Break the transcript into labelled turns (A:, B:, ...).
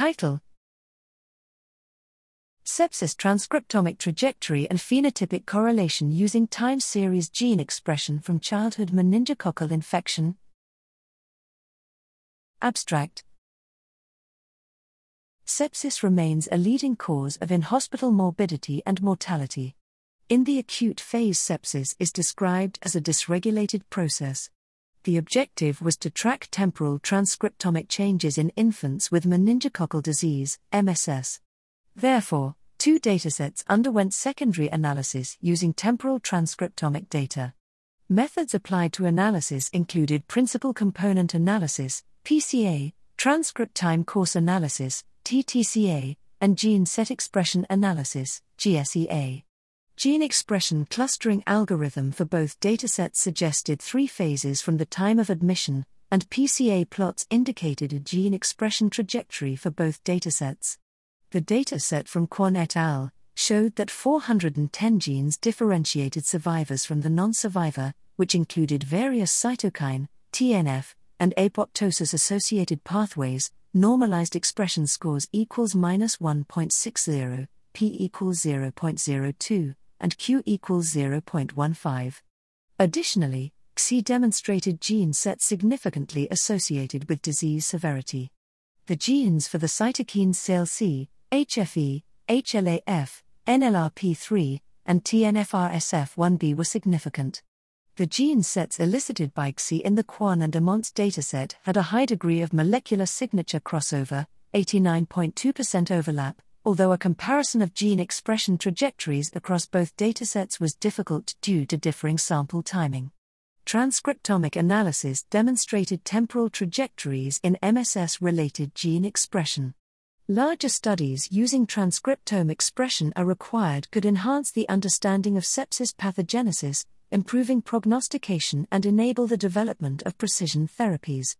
A: Title Sepsis transcriptomic trajectory and phenotypic correlation using time series gene expression from childhood meningococcal infection. Abstract Sepsis remains a leading cause of in hospital morbidity and mortality. In the acute phase, sepsis is described as a dysregulated process. The objective was to track temporal transcriptomic changes in infants with meningococcal disease, MSS. Therefore, Two datasets underwent secondary analysis using temporal transcriptomic data. Methods applied to analysis included principal component analysis, PCA, transcript time course analysis, TTCA, and gene set expression analysis, GSEA. Gene expression clustering algorithm for both datasets suggested three phases from the time of admission, and PCA plots indicated a gene expression trajectory for both datasets. The dataset from Kwan et al. showed that 410 genes differentiated survivors from the non survivor, which included various cytokine, TNF, and apoptosis associated pathways, normalized expression scores equals minus 1.60, p equals 0.02, and q equals 0.15. Additionally, GSEA demonstrated gene sets significantly associated with disease severity. The genes for the cytokines CLC, HFE, HLA-F, NLRP3, and TNFRSF1b were significant. The gene sets elicited by GSEA in the Kwan and Emonts dataset had a high degree of molecular signature crossover, 89.2% overlap, although a comparison of gene expression trajectories across both datasets was difficult due to differing sample timing. Transcriptomic analysis demonstrated temporal trajectories in MSS related gene expression. Larger studies using transcriptome expression are required could enhance the understanding of sepsis pathogenesis, improving prognostication and enable the development of precision therapies.